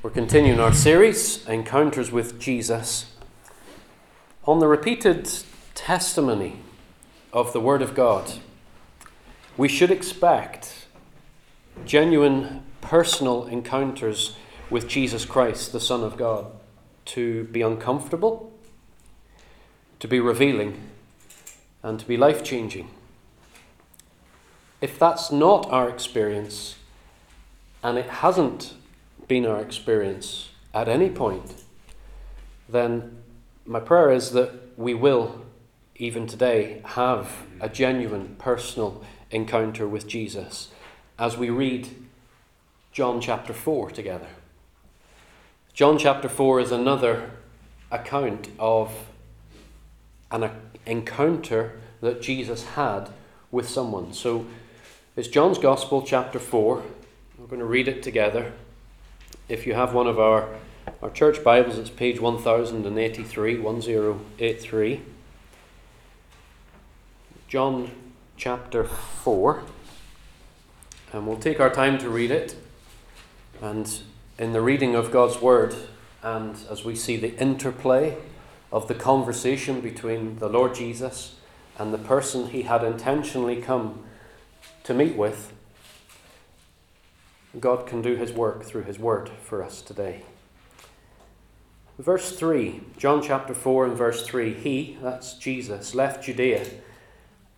We're continuing our series, Encounters with Jesus, on the repeated testimony of the Word of God. We should expect genuine personal encounters with Jesus Christ, the Son of God, to be uncomfortable, to be revealing, and to be life changing. If that's not our experience, and it hasn't been our experience at any point, then my prayer is that we will, even today, have a genuine personal encounter with Jesus as we read John chapter 4 together. John chapter 4 is another account of an encounter that Jesus had with someone. So it's John's Gospel, chapter 4. We're going to read it together. If you have one of our, our church Bibles, it's page 1083, 1083. John chapter 4. And we'll take our time to read it. And in the reading of God's Word, and as we see the interplay of the conversation between the Lord Jesus and the person he had intentionally come to meet with, God can do his work through his word for us today. Verse 3, John chapter 4 and verse 3 He, that's Jesus, left Judea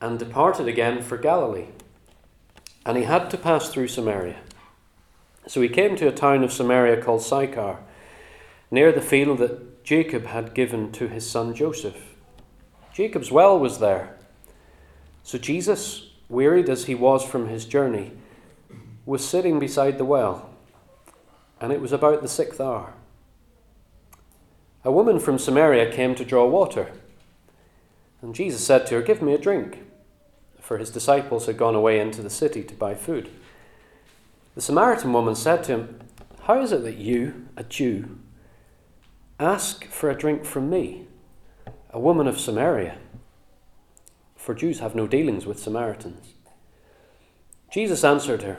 and departed again for Galilee. And he had to pass through Samaria. So he came to a town of Samaria called Sychar, near the field that Jacob had given to his son Joseph. Jacob's well was there. So Jesus, wearied as he was from his journey, was sitting beside the well, and it was about the sixth hour. A woman from Samaria came to draw water, and Jesus said to her, Give me a drink, for his disciples had gone away into the city to buy food. The Samaritan woman said to him, How is it that you, a Jew, ask for a drink from me, a woman of Samaria? For Jews have no dealings with Samaritans. Jesus answered her,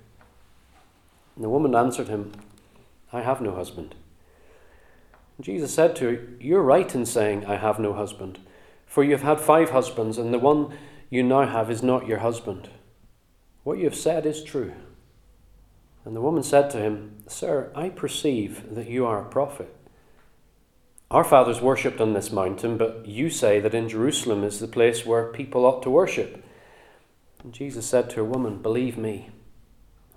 And the woman answered him, I have no husband. And Jesus said to her, You're right in saying, I have no husband, for you have had five husbands, and the one you now have is not your husband. What you have said is true. And the woman said to him, Sir, I perceive that you are a prophet. Our fathers worshipped on this mountain, but you say that in Jerusalem is the place where people ought to worship. And Jesus said to her, Woman, believe me.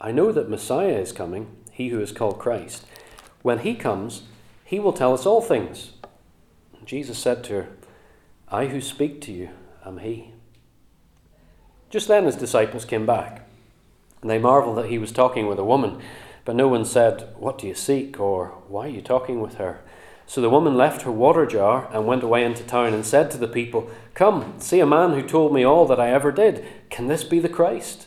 I know that Messiah is coming, he who is called Christ. When he comes, he will tell us all things. Jesus said to her, I who speak to you am he. Just then his disciples came back, and they marveled that he was talking with a woman. But no one said, What do you seek? or Why are you talking with her? So the woman left her water jar and went away into town and said to the people, Come, see a man who told me all that I ever did. Can this be the Christ?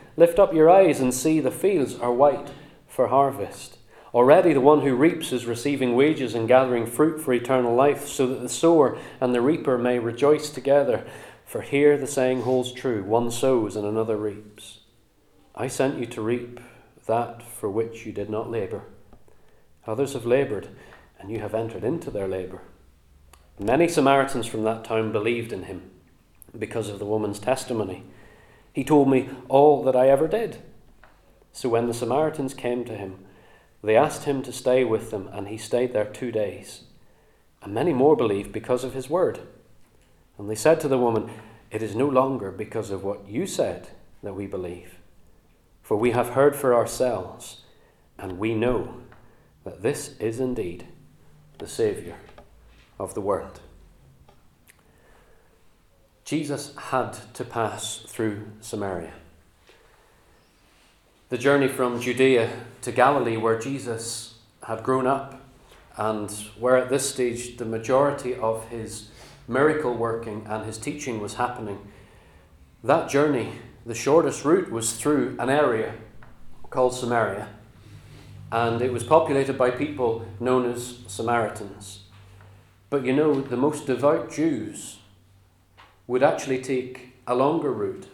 lift up your eyes and see the fields are white for harvest. Already the one who reaps is receiving wages and gathering fruit for eternal life, so that the sower and the reaper may rejoice together. For here the saying holds true one sows and another reaps. I sent you to reap that for which you did not labour. Others have laboured, and you have entered into their labour. Many Samaritans from that town believed in him because of the woman's testimony. He told me all that I ever did. So when the Samaritans came to him, they asked him to stay with them, and he stayed there two days. And many more believed because of his word. And they said to the woman, It is no longer because of what you said that we believe. For we have heard for ourselves, and we know that this is indeed the Saviour of the world. Jesus had to pass through Samaria. The journey from Judea to Galilee, where Jesus had grown up, and where at this stage the majority of his miracle working and his teaching was happening, that journey, the shortest route, was through an area called Samaria. And it was populated by people known as Samaritans. But you know, the most devout Jews would actually take a longer route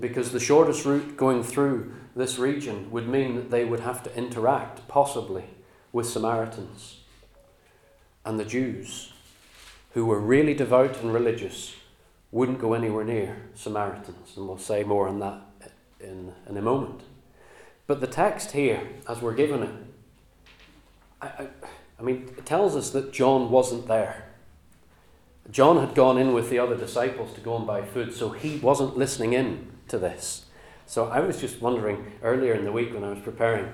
because the shortest route going through this region would mean that they would have to interact, possibly, with Samaritans. And the Jews, who were really devout and religious, wouldn't go anywhere near Samaritans. And we'll say more on that in, in a moment. But the text here, as we're given it, I, I, I mean, it tells us that John wasn't there. John had gone in with the other disciples to go and buy food, so he wasn't listening in to this. So I was just wondering earlier in the week when I was preparing,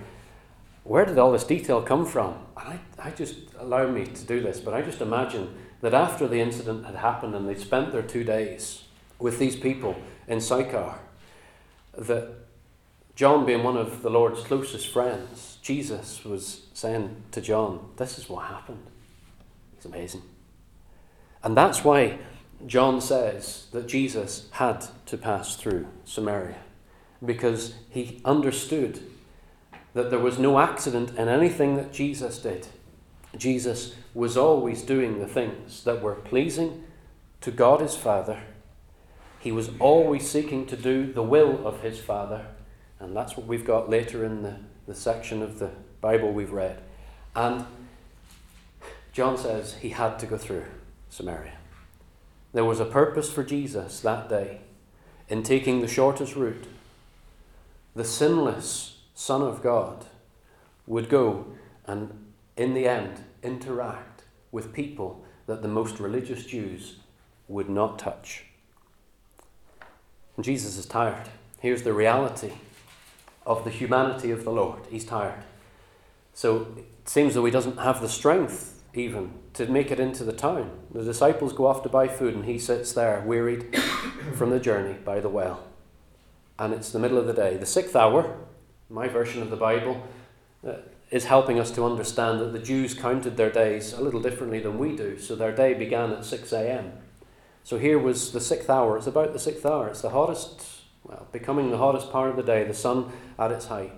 where did all this detail come from? And I, I just allow me to do this, but I just imagine that after the incident had happened and they'd spent their two days with these people in Sychar, that John, being one of the Lord's closest friends, Jesus was saying to John, This is what happened. It's amazing. And that's why John says that Jesus had to pass through Samaria, because he understood that there was no accident in anything that Jesus did. Jesus was always doing the things that were pleasing to God his Father. He was always seeking to do the will of his Father. And that's what we've got later in the, the section of the Bible we've read. And John says he had to go through Samaria. There was a purpose for Jesus that day in taking the shortest route. The sinless Son of God would go and, in the end, interact with people that the most religious Jews would not touch. And Jesus is tired. Here's the reality of the humanity of the Lord. He's tired. So it seems though he doesn't have the strength even to make it into the town. The disciples go off to buy food, and he sits there, wearied from the journey by the well. And it's the middle of the day. The sixth hour, my version of the Bible, uh, is helping us to understand that the Jews counted their days a little differently than we do. So their day began at 6 a.m. So here was the sixth hour. It's about the sixth hour. It's the hottest, well, becoming the hottest part of the day, the sun at its height.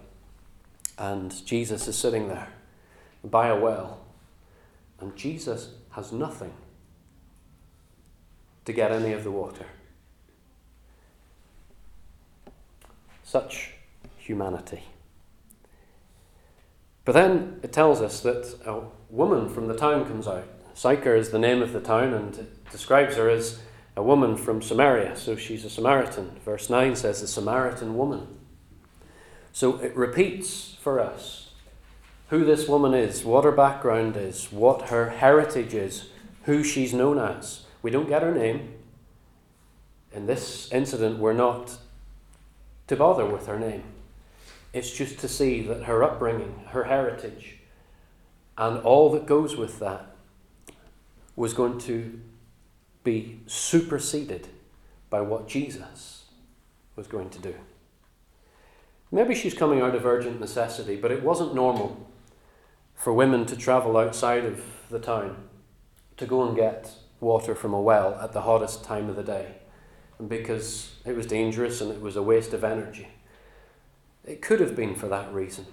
And Jesus is sitting there by a well and Jesus has nothing to get any of the water. Such humanity. But then it tells us that a woman from the town comes out. Sychar is the name of the town, and it describes her as a woman from Samaria, so she's a Samaritan. Verse 9 says, a Samaritan woman. So it repeats for us who this woman is, what her background is, what her heritage is, who she's known as. We don't get her name. In this incident, we're not to bother with her name. It's just to see that her upbringing, her heritage, and all that goes with that was going to be superseded by what Jesus was going to do. Maybe she's coming out of urgent necessity, but it wasn't normal for women to travel outside of the town to go and get water from a well at the hottest time of the day because it was dangerous and it was a waste of energy. It could have been for that reason,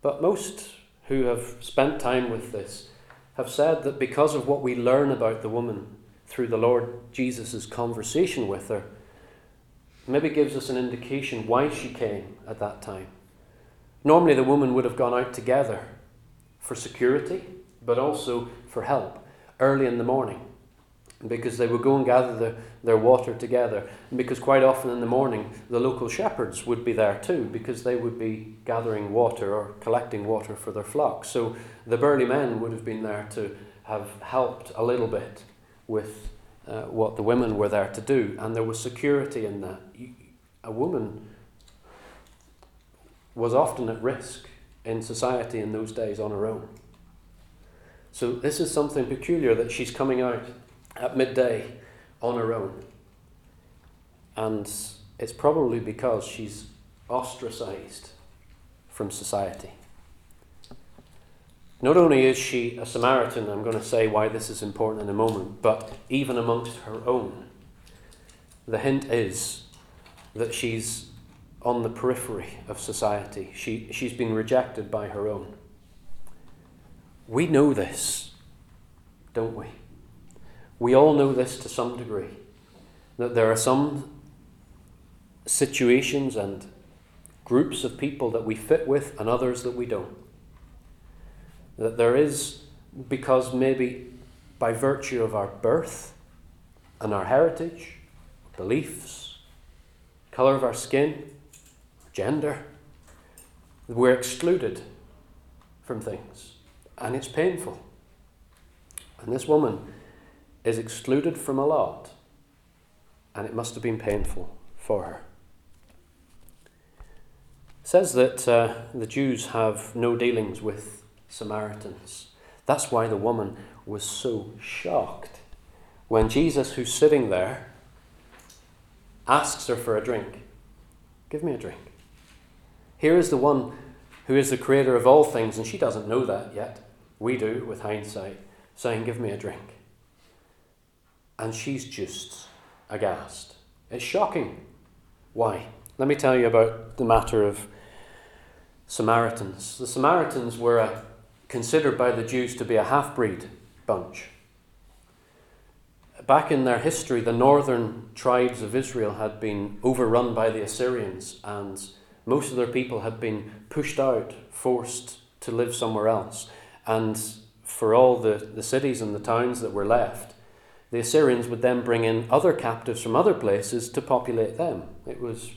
but most who have spent time with this have said that because of what we learn about the woman through the Lord Jesus' conversation with her, maybe gives us an indication why she came at that time. Normally, the woman would have gone out together for security, but also for help early in the morning because they would go and gather the, their water together. And because quite often in the morning, the local shepherds would be there too, because they would be gathering water or collecting water for their flocks. So the burly men would have been there to have helped a little bit with uh, what the women were there to do. And there was security in that. A woman was often at risk in society in those days on her own. So this is something peculiar that she's coming out at midday on her own. And it's probably because she's ostracized from society. Not only is she a Samaritan, I'm going to say why this is important in a moment, but even amongst her own, the hint is that she's on the periphery of society. She, she's been rejected by her own. We know this, don't we? We all know this to some degree that there are some situations and groups of people that we fit with and others that we don't. That there is, because maybe by virtue of our birth and our heritage, beliefs, colour of our skin, gender, we're excluded from things. And it's painful. And this woman is excluded from a lot, and it must have been painful for her. It says that uh, the Jews have no dealings with Samaritans. That's why the woman was so shocked when Jesus, who's sitting there, asks her for a drink. Give me a drink. Here is the one who is the creator of all things, and she doesn't know that yet. We do with hindsight, saying, Give me a drink and she's just aghast. It's shocking. Why? Let me tell you about the matter of Samaritans. The Samaritans were a, considered by the Jews to be a half breed bunch. Back in their history, the northern tribes of Israel had been overrun by the Assyrians, and most of their people had been pushed out, forced to live somewhere else. And for all the, the cities and the towns that were left, the Assyrians would then bring in other captives from other places to populate them. It was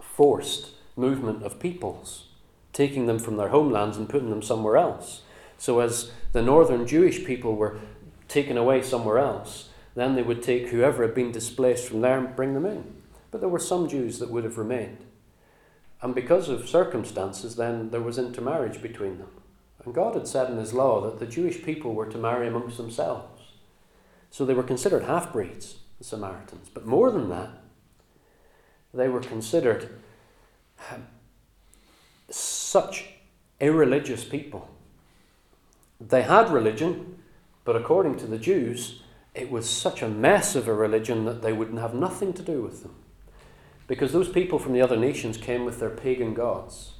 forced movement of peoples, taking them from their homelands and putting them somewhere else. So, as the northern Jewish people were taken away somewhere else, then they would take whoever had been displaced from there and bring them in. But there were some Jews that would have remained. And because of circumstances, then there was intermarriage between them. And God had said in His law that the Jewish people were to marry amongst themselves. So they were considered half breeds, the Samaritans. But more than that, they were considered um, such irreligious people. They had religion, but according to the Jews, it was such a mess of a religion that they would have nothing to do with them. Because those people from the other nations came with their pagan gods.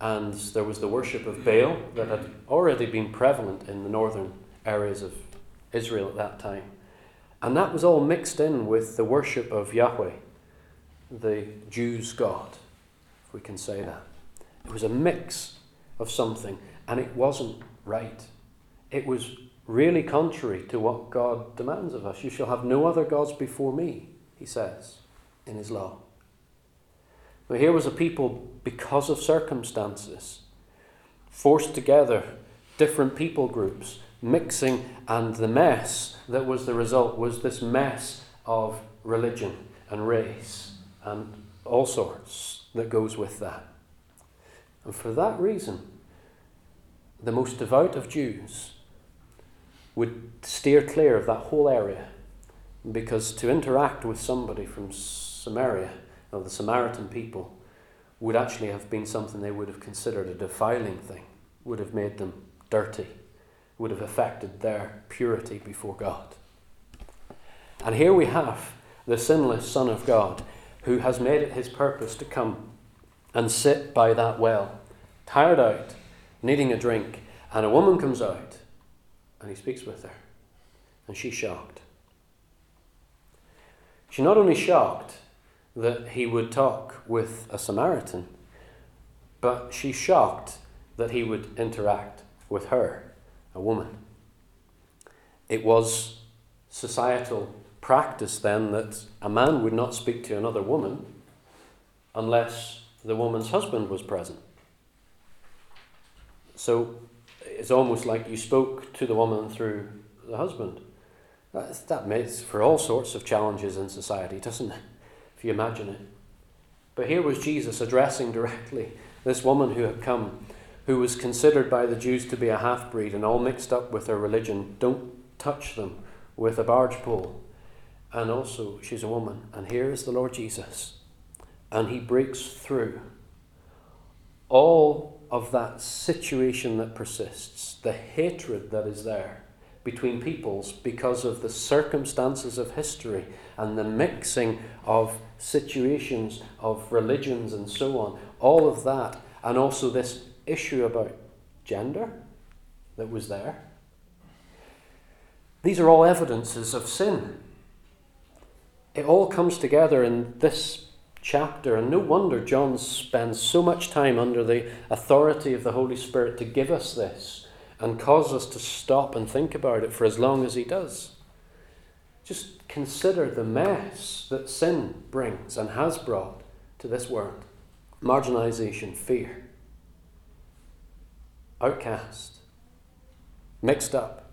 And there was the worship of Baal that had already been prevalent in the northern areas of Israel at that time. And that was all mixed in with the worship of Yahweh, the Jews' God, if we can say that. It was a mix of something, and it wasn't right. It was really contrary to what God demands of us. You shall have no other gods before me, he says in his law. But here was a people, because of circumstances, forced together, different people groups, mixing, and the mess that was the result was this mess of religion and race and all sorts that goes with that. And for that reason, the most devout of Jews would steer clear of that whole area because to interact with somebody from Samaria, or the Samaritan people, would actually have been something they would have considered a defiling thing, would have made them dirty, would have affected their purity before God. And here we have the sinless Son of God who has made it his purpose to come and sit by that well, tired out, needing a drink, and a woman comes out and he speaks with her, and she's shocked. She's not only shocked that he would talk with a Samaritan, but she's shocked that he would interact with her, a woman. It was societal practice then that a man would not speak to another woman unless the woman's husband was present. So it's almost like you spoke to the woman through the husband. That, that makes for all sorts of challenges in society, doesn't it? You imagine it. But here was Jesus addressing directly this woman who had come, who was considered by the Jews to be a half breed and all mixed up with their religion. Don't touch them with a barge pole and also she's a woman. And here is the Lord Jesus. And he breaks through all of that situation that persists, the hatred that is there between peoples because of the circumstances of history and the mixing of situations of religions and so on. All of that, and also this issue about gender that was there. These are all evidences of sin it all comes together in this chapter, and no wonder John spends so much time under the authority of the Holy Spirit to give us this and cause us to stop and think about it for as long as he does. Just consider the mess that sin brings and has brought to this world marginalization, fear, outcast, mixed up,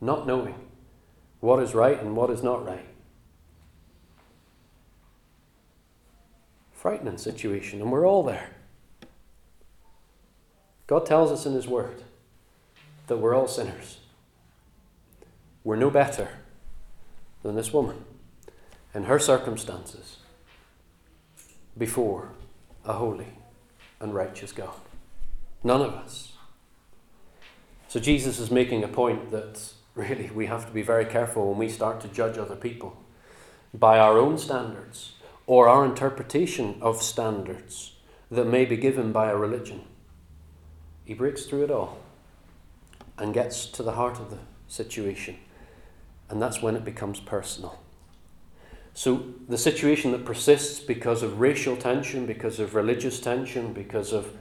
not knowing what is right and what is not right. frightening situation, and we're all there. God tells us in His Word that we're all sinners. We're no better than this woman in her circumstances before a holy and righteous God. None of us. So Jesus is making a point that really we have to be very careful when we start to judge other people by our own standards or our interpretation of standards that may be given by a religion. He breaks through it all and gets to the heart of the situation. And that's when it becomes personal. So, the situation that persists because of racial tension, because of religious tension, because of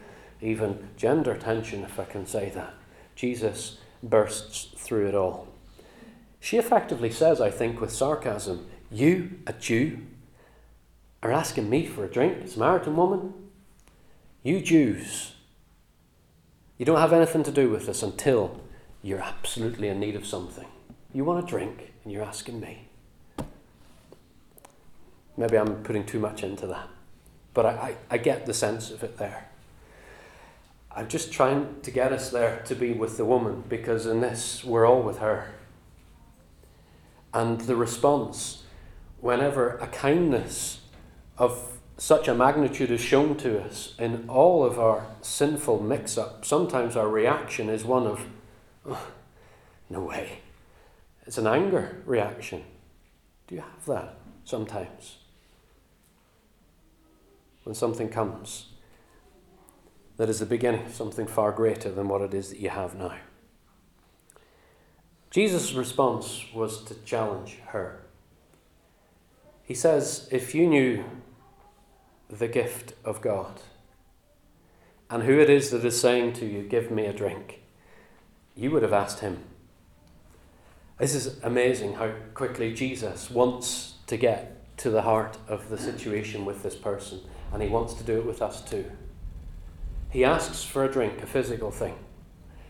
even gender tension, if I can say that, Jesus bursts through it all. She effectively says, I think, with sarcasm, You, a Jew, are asking me for a drink, Samaritan woman. You Jews, you don't have anything to do with this until you're absolutely in need of something. You want a drink and you're asking me. Maybe I'm putting too much into that, but I, I, I get the sense of it there. I'm just trying to get us there to be with the woman because in this we're all with her. And the response, whenever a kindness of such a magnitude is shown to us in all of our sinful mix up, sometimes our reaction is one of, oh, no way. It's an anger reaction. Do you have that sometimes? When something comes that is the beginning of something far greater than what it is that you have now. Jesus' response was to challenge her. He says, If you knew the gift of God. And who it is that is saying to you, Give me a drink, you would have asked him. This is amazing how quickly Jesus wants to get to the heart of the situation with this person, and he wants to do it with us too. He asks for a drink, a physical thing.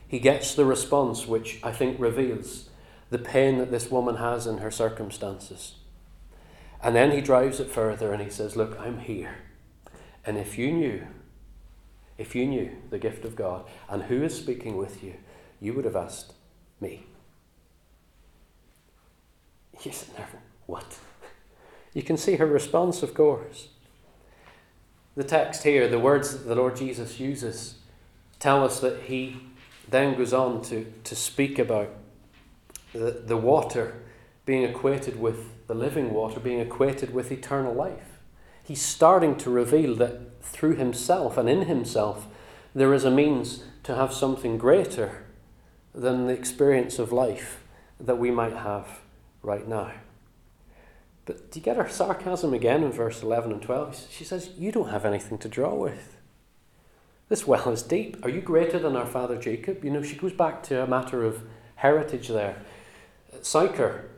He gets the response, which I think reveals the pain that this woman has in her circumstances. And then he drives it further and he says, Look, I'm here. And if you knew, if you knew the gift of God and who is speaking with you, you would have asked me. Sit there, what? You can see her response, of course. The text here, the words that the Lord Jesus uses, tell us that he then goes on to, to speak about the, the water being equated with the living water, being equated with eternal life. He's starting to reveal that through himself and in himself, there is a means to have something greater than the experience of life that we might have right now. But do you get her sarcasm again in verse 11 and 12? She says, You don't have anything to draw with. This well is deep. Are you greater than our father Jacob? You know, she goes back to a matter of heritage there. Sychar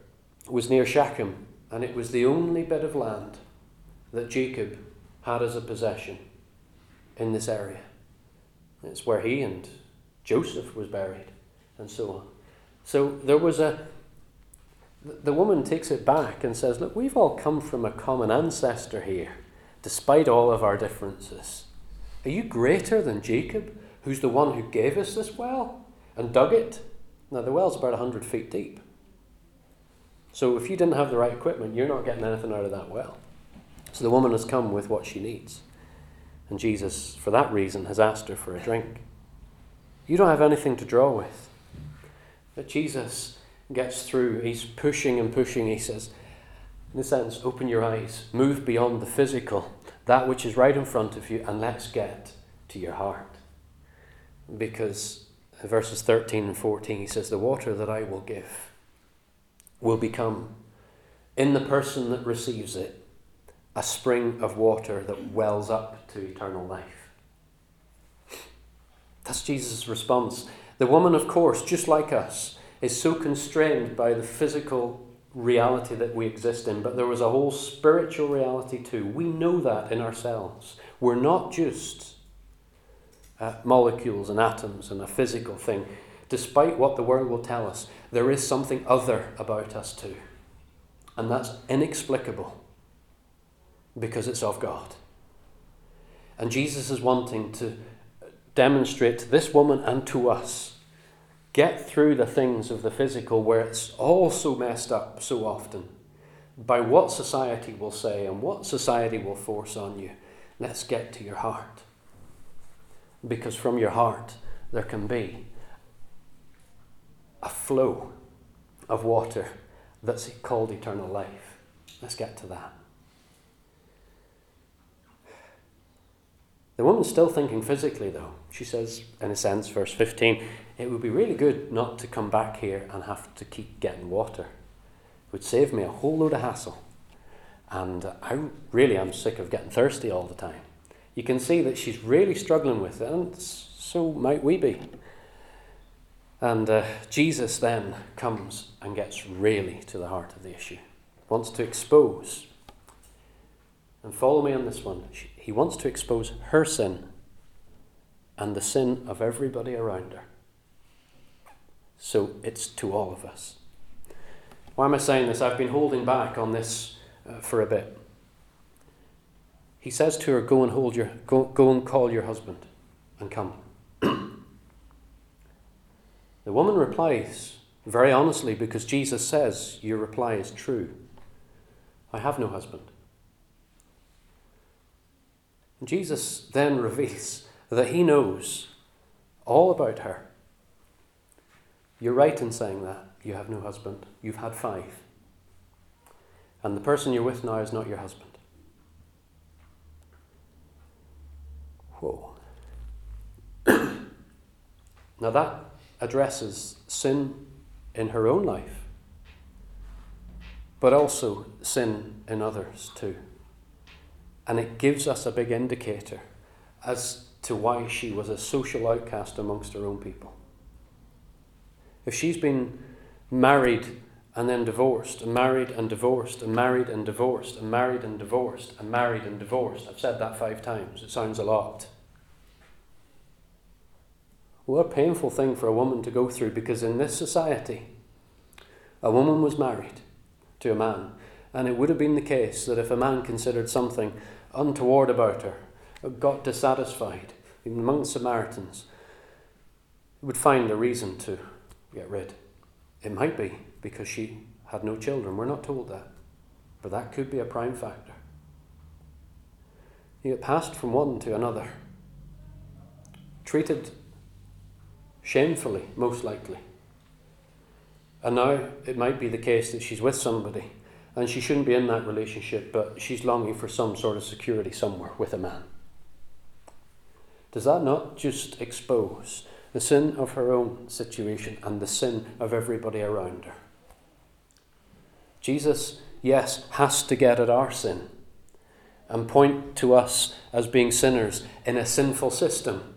was near Shechem, and it was the only bit of land that Jacob had as a possession in this area. It's where he and Joseph was buried, and so on. So there was a. The woman takes it back and says, Look, we've all come from a common ancestor here, despite all of our differences. Are you greater than Jacob, who's the one who gave us this well and dug it? Now, the well's about 100 feet deep. So if you didn't have the right equipment, you're not getting anything out of that well. So the woman has come with what she needs. And Jesus, for that reason, has asked her for a drink. You don't have anything to draw with. But Jesus gets through. He's pushing and pushing. He says, in a sense, open your eyes, move beyond the physical, that which is right in front of you, and let's get to your heart. Because verses 13 and 14, he says, The water that I will give will become, in the person that receives it, a spring of water that wells up to eternal life. That's Jesus' response. The woman, of course, just like us, is so constrained by the physical reality that we exist in, but there was a whole spiritual reality too. We know that in ourselves. We're not just uh, molecules and atoms and a physical thing. Despite what the world will tell us, there is something other about us too. And that's inexplicable because it's of God. And Jesus is wanting to demonstrate to this woman and to us get through the things of the physical where it's all so messed up so often by what society will say and what society will force on you. Let's get to your heart. Because from your heart there can be a flow of water that's called eternal life. Let's get to that. The woman's still thinking physically, though. She says, in a sense, verse 15, it would be really good not to come back here and have to keep getting water. It would save me a whole load of hassle. And I really am sick of getting thirsty all the time. You can see that she's really struggling with it, and so might we be. And uh, Jesus then comes and gets really to the heart of the issue, wants to expose. And follow me on this one. He wants to expose her sin and the sin of everybody around her. So it's to all of us. Why am I saying this? I've been holding back on this uh, for a bit. He says to her, Go and hold your go, go and call your husband and come. The woman replies very honestly because Jesus says, Your reply is true. I have no husband. Jesus then reveals that he knows all about her. You're right in saying that. You have no husband. You've had five. And the person you're with now is not your husband. Whoa. now that addresses sin in her own life, but also sin in others too. And it gives us a big indicator as to why she was a social outcast amongst her own people. If she's been married and then divorced, and married and divorced, and married and divorced, and married and divorced, and married and divorced, I've said that five times, it sounds a lot. What a painful thing for a woman to go through because in this society, a woman was married to a man, and it would have been the case that if a man considered something untoward about her, got dissatisfied, even among Samaritans, would find a reason to get rid. It might be because she had no children. We're not told that. But that could be a prime factor. He get passed from one to another, treated shamefully, most likely. And now it might be the case that she's with somebody and she shouldn't be in that relationship, but she's longing for some sort of security somewhere with a man. Does that not just expose the sin of her own situation and the sin of everybody around her? Jesus, yes, has to get at our sin and point to us as being sinners in a sinful system.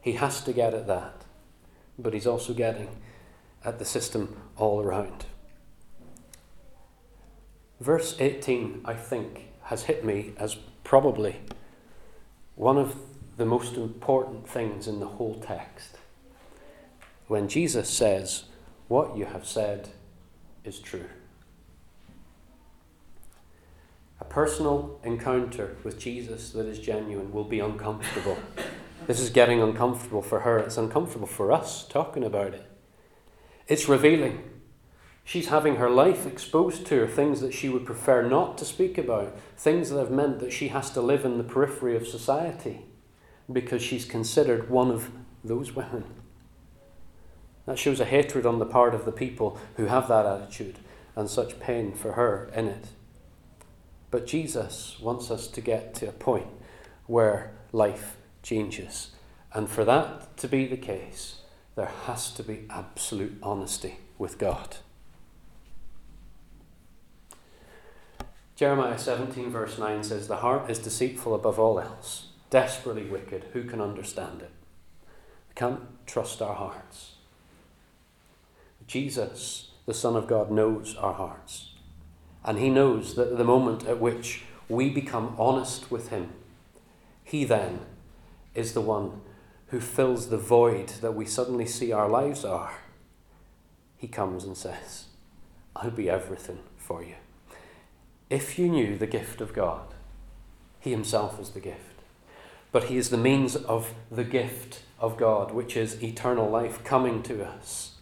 He has to get at that. But he's also getting at the system all around. Verse 18, I think, has hit me as probably one of the most important things in the whole text. When Jesus says, What you have said is true. A personal encounter with Jesus that is genuine will be uncomfortable. this is getting uncomfortable for her. It's uncomfortable for us talking about it. It's revealing. She's having her life exposed to her, things that she would prefer not to speak about, things that have meant that she has to live in the periphery of society because she's considered one of those women. That shows a hatred on the part of the people who have that attitude and such pain for her in it. But Jesus wants us to get to a point where life changes. And for that to be the case, there has to be absolute honesty with God. Jeremiah 17, verse 9 says, The heart is deceitful above all else, desperately wicked. Who can understand it? We can't trust our hearts. Jesus, the Son of God, knows our hearts. And he knows that the moment at which we become honest with him, he then is the one who fills the void that we suddenly see our lives are. He comes and says, I'll be everything for you. If you knew the gift of God, he himself is the gift. But he is the means of the gift of God, which is eternal life coming to us.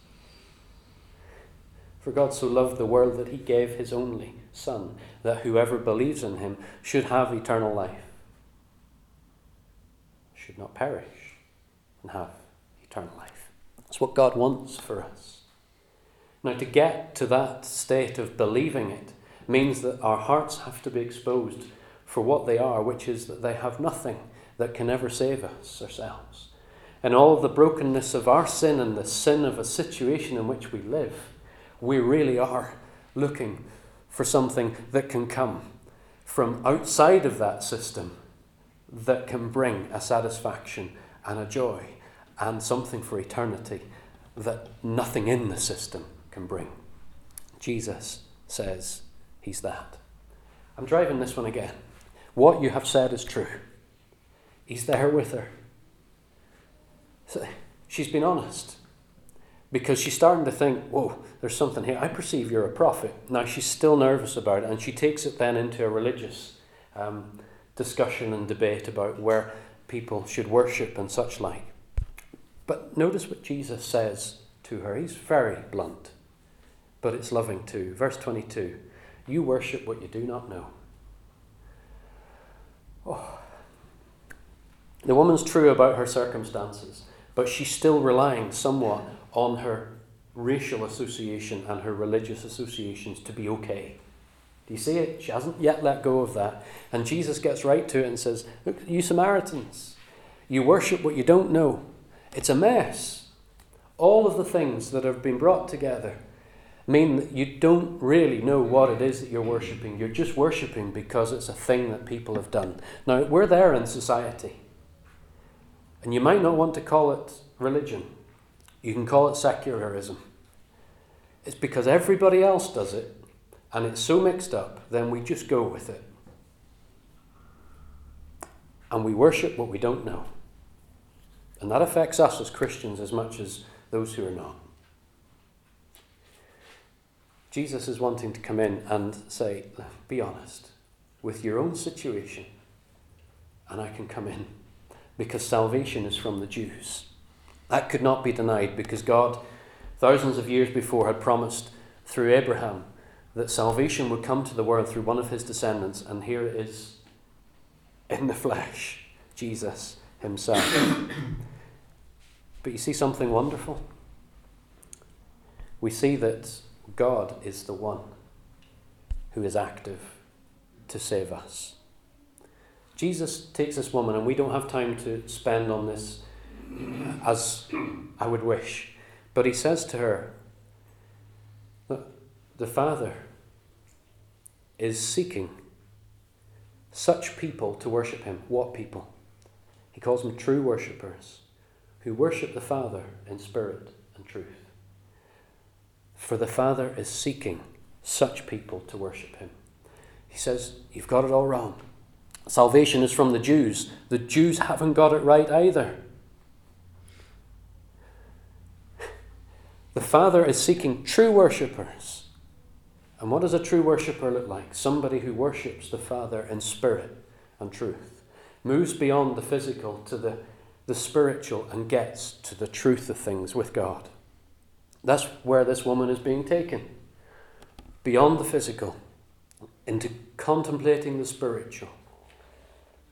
For God so loved the world that he gave his only Son, that whoever believes in him should have eternal life, should not perish, and have eternal life. That's what God wants for us. Now, to get to that state of believing it means that our hearts have to be exposed for what they are, which is that they have nothing that can ever save us ourselves. And all the brokenness of our sin and the sin of a situation in which we live we really are looking for something that can come from outside of that system that can bring a satisfaction and a joy and something for eternity that nothing in the system can bring. Jesus says he's that. I'm driving this one again. What you have said is true. He's there with her. So she's been honest because she's starting to think, whoa, there's something here. I perceive you're a prophet. Now she's still nervous about it, and she takes it then into a religious um, discussion and debate about where people should worship and such like. But notice what Jesus says to her. He's very blunt, but it's loving too. Verse 22 You worship what you do not know. Oh. The woman's true about her circumstances, but she's still relying somewhat on her racial association and her religious associations to be okay. Do you see it? She hasn't yet let go of that. And Jesus gets right to it and says, Look, you Samaritans, you worship what you don't know. It's a mess. All of the things that have been brought together mean that you don't really know what it is that you're worshipping. You're just worshipping because it's a thing that people have done. Now, we're there in society. And you might not want to call it religion. You can call it secularism. It's because everybody else does it and it's so mixed up, then we just go with it. And we worship what we don't know. And that affects us as Christians as much as those who are not. Jesus is wanting to come in and say, Be honest with your own situation, and I can come in because salvation is from the Jews. That could not be denied because God, thousands of years before, had promised through Abraham that salvation would come to the world through one of his descendants, and here it is in the flesh Jesus himself. but you see something wonderful? We see that God is the one who is active to save us. Jesus takes this woman, and we don't have time to spend on this as I would wish, but he says to her, The Father is seeking such people to worship him. What people? He calls them true worshippers who worship the Father in spirit. For the Father is seeking such people to worship him. He says, You've got it all wrong. Salvation is from the Jews. The Jews haven't got it right either. The Father is seeking true worshippers. And what does a true worshipper look like? Somebody who worships the Father in spirit and truth, moves beyond the physical to the, the spiritual, and gets to the truth of things with God. That's where this woman is being taken. Beyond the physical, into contemplating the spiritual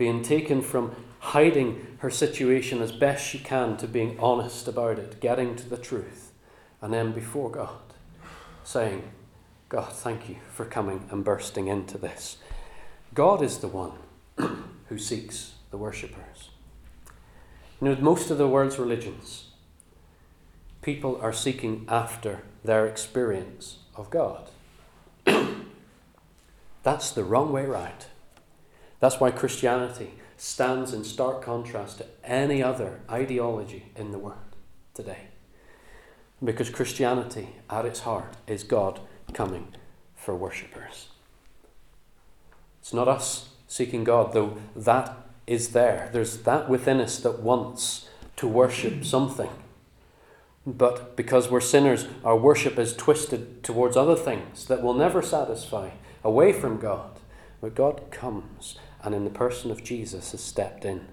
being taken from hiding her situation as best she can to being honest about it, getting to the truth, and then before God, saying, God, thank you for coming and bursting into this. God is the one who seeks the worshippers. You know, most of the world's religions, people are seeking after their experience of God. That's the wrong way right. That's why Christianity stands in stark contrast to any other ideology in the world today. Because Christianity, at its heart, is God coming for worshippers. It's not us seeking God, though that is there. There's that within us that wants to worship something. But because we're sinners, our worship is twisted towards other things that will never satisfy, away from God. But God comes and in the person of Jesus has stepped in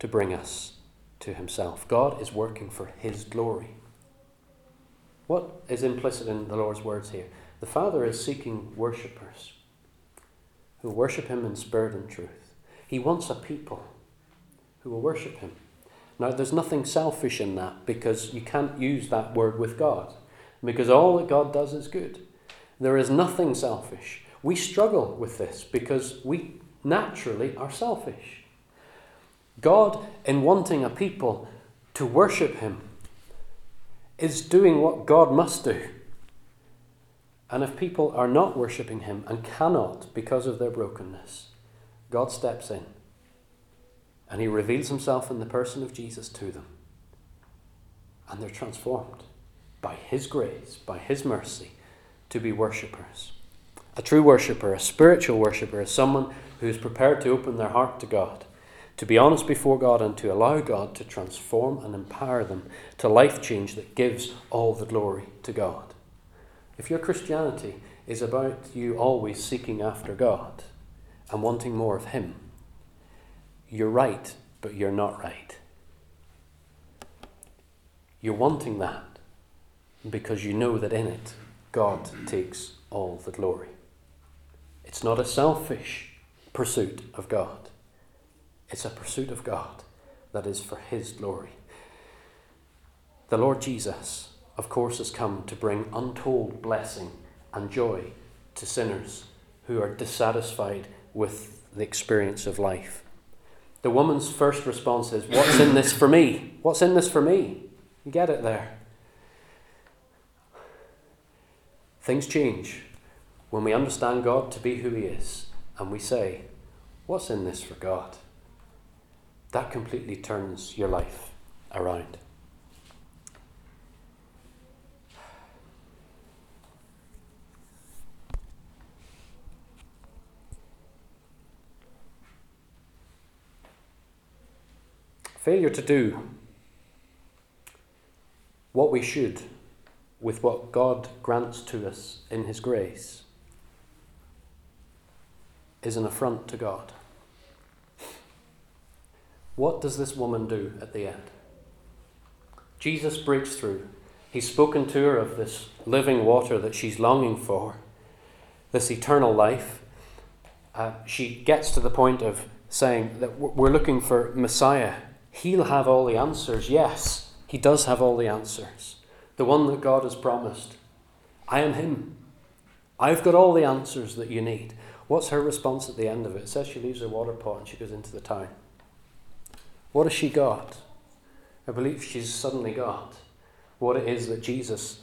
to bring us to himself. God is working for his glory. What is implicit in the Lord's words here? The Father is seeking worshippers who worship him in spirit and truth. He wants a people who will worship him. Now, there's nothing selfish in that because you can't use that word with God because all that God does is good. There is nothing selfish. We struggle with this because we naturally are selfish. God, in wanting a people to worship Him, is doing what God must do. And if people are not worshipping Him and cannot because of their brokenness, God steps in and He reveals Himself in the person of Jesus to them. And they're transformed by His grace, by His mercy, to be worshippers. A true worshipper, a spiritual worshipper, is someone who is prepared to open their heart to God, to be honest before God, and to allow God to transform and empower them to life change that gives all the glory to God. If your Christianity is about you always seeking after God and wanting more of Him, you're right, but you're not right. You're wanting that because you know that in it God takes all the glory. It's not a selfish pursuit of God. It's a pursuit of God that is for His glory. The Lord Jesus, of course, has come to bring untold blessing and joy to sinners who are dissatisfied with the experience of life. The woman's first response is, What's in this for me? What's in this for me? You get it there. Things change when we understand God to be who He is and we say, What's in this for God? That completely turns your life around. Failure to do what we should with what God grants to us in His grace is an affront to God. What does this woman do at the end? Jesus breaks through. He's spoken to her of this living water that she's longing for. this eternal life, uh, she gets to the point of saying that we're looking for Messiah. He'll have all the answers. Yes, he does have all the answers. The one that God has promised. I am him. I've got all the answers that you need. What's her response at the end of it? It says she leaves her water pot and she goes into the town. What has she got? I believe she's suddenly got what it is that Jesus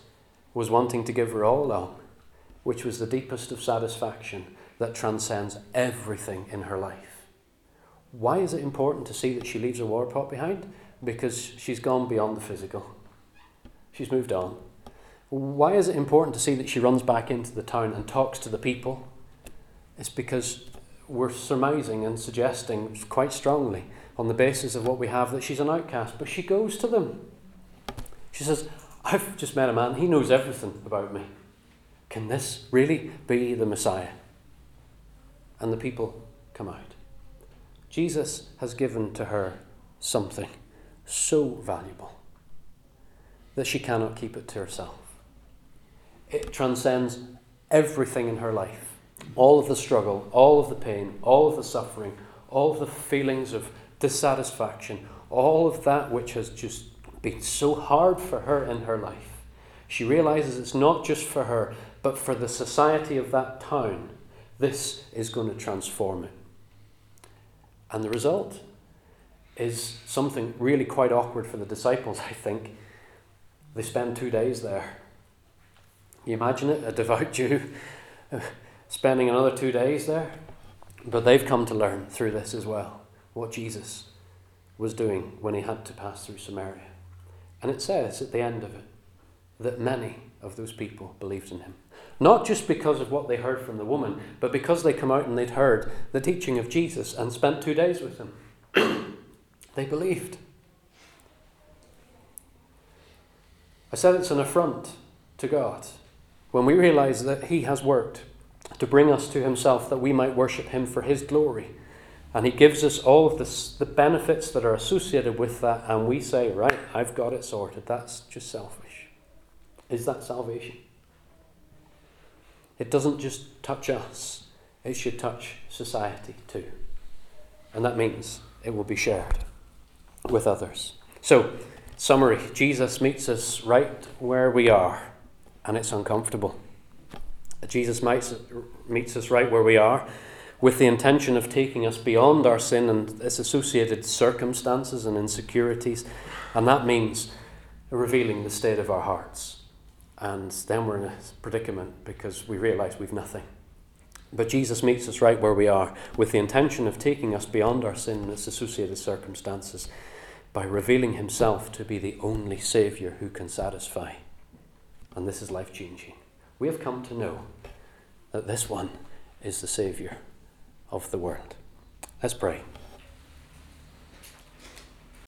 was wanting to give her all along, which was the deepest of satisfaction that transcends everything in her life. Why is it important to see that she leaves a water pot behind? Because she's gone beyond the physical. She's moved on. Why is it important to see that she runs back into the town and talks to the people? It's because we're surmising and suggesting quite strongly on the basis of what we have that she's an outcast, but she goes to them. She says, I've just met a man, he knows everything about me. Can this really be the Messiah? And the people come out. Jesus has given to her something so valuable that she cannot keep it to herself. It transcends everything in her life all of the struggle, all of the pain, all of the suffering, all of the feelings of dissatisfaction, all of that which has just been so hard for her in her life. She realizes it's not just for her, but for the society of that town. This is going to transform it. And the result is something really quite awkward for the disciples, I think. They spend two days there. You imagine it, a devout Jew spending another two days there? But they've come to learn through this as well what Jesus was doing when he had to pass through Samaria. And it says at the end of it that many of those people believed in him. Not just because of what they heard from the woman, but because they come out and they'd heard the teaching of Jesus and spent two days with him. they believed. I said it's an affront to God when we realize that He has worked to bring us to Himself that we might worship Him for His glory. And He gives us all of this, the benefits that are associated with that, and we say, Right, I've got it sorted. That's just selfish. Is that salvation? It doesn't just touch us, it should touch society too. And that means it will be shared with others. So, summary Jesus meets us right where we are, and it's uncomfortable. Jesus meets, us right where we are with the intention of taking us beyond our sin and its associated circumstances and insecurities. And that means revealing the state of our hearts. And then we're in a predicament because we realize we've nothing. But Jesus meets us right where we are with the intention of taking us beyond our sin and its associated circumstances by revealing himself to be the only Saviour who can satisfy. And this is life changing. We have come to know that this one is the Saviour of the world. Let's pray.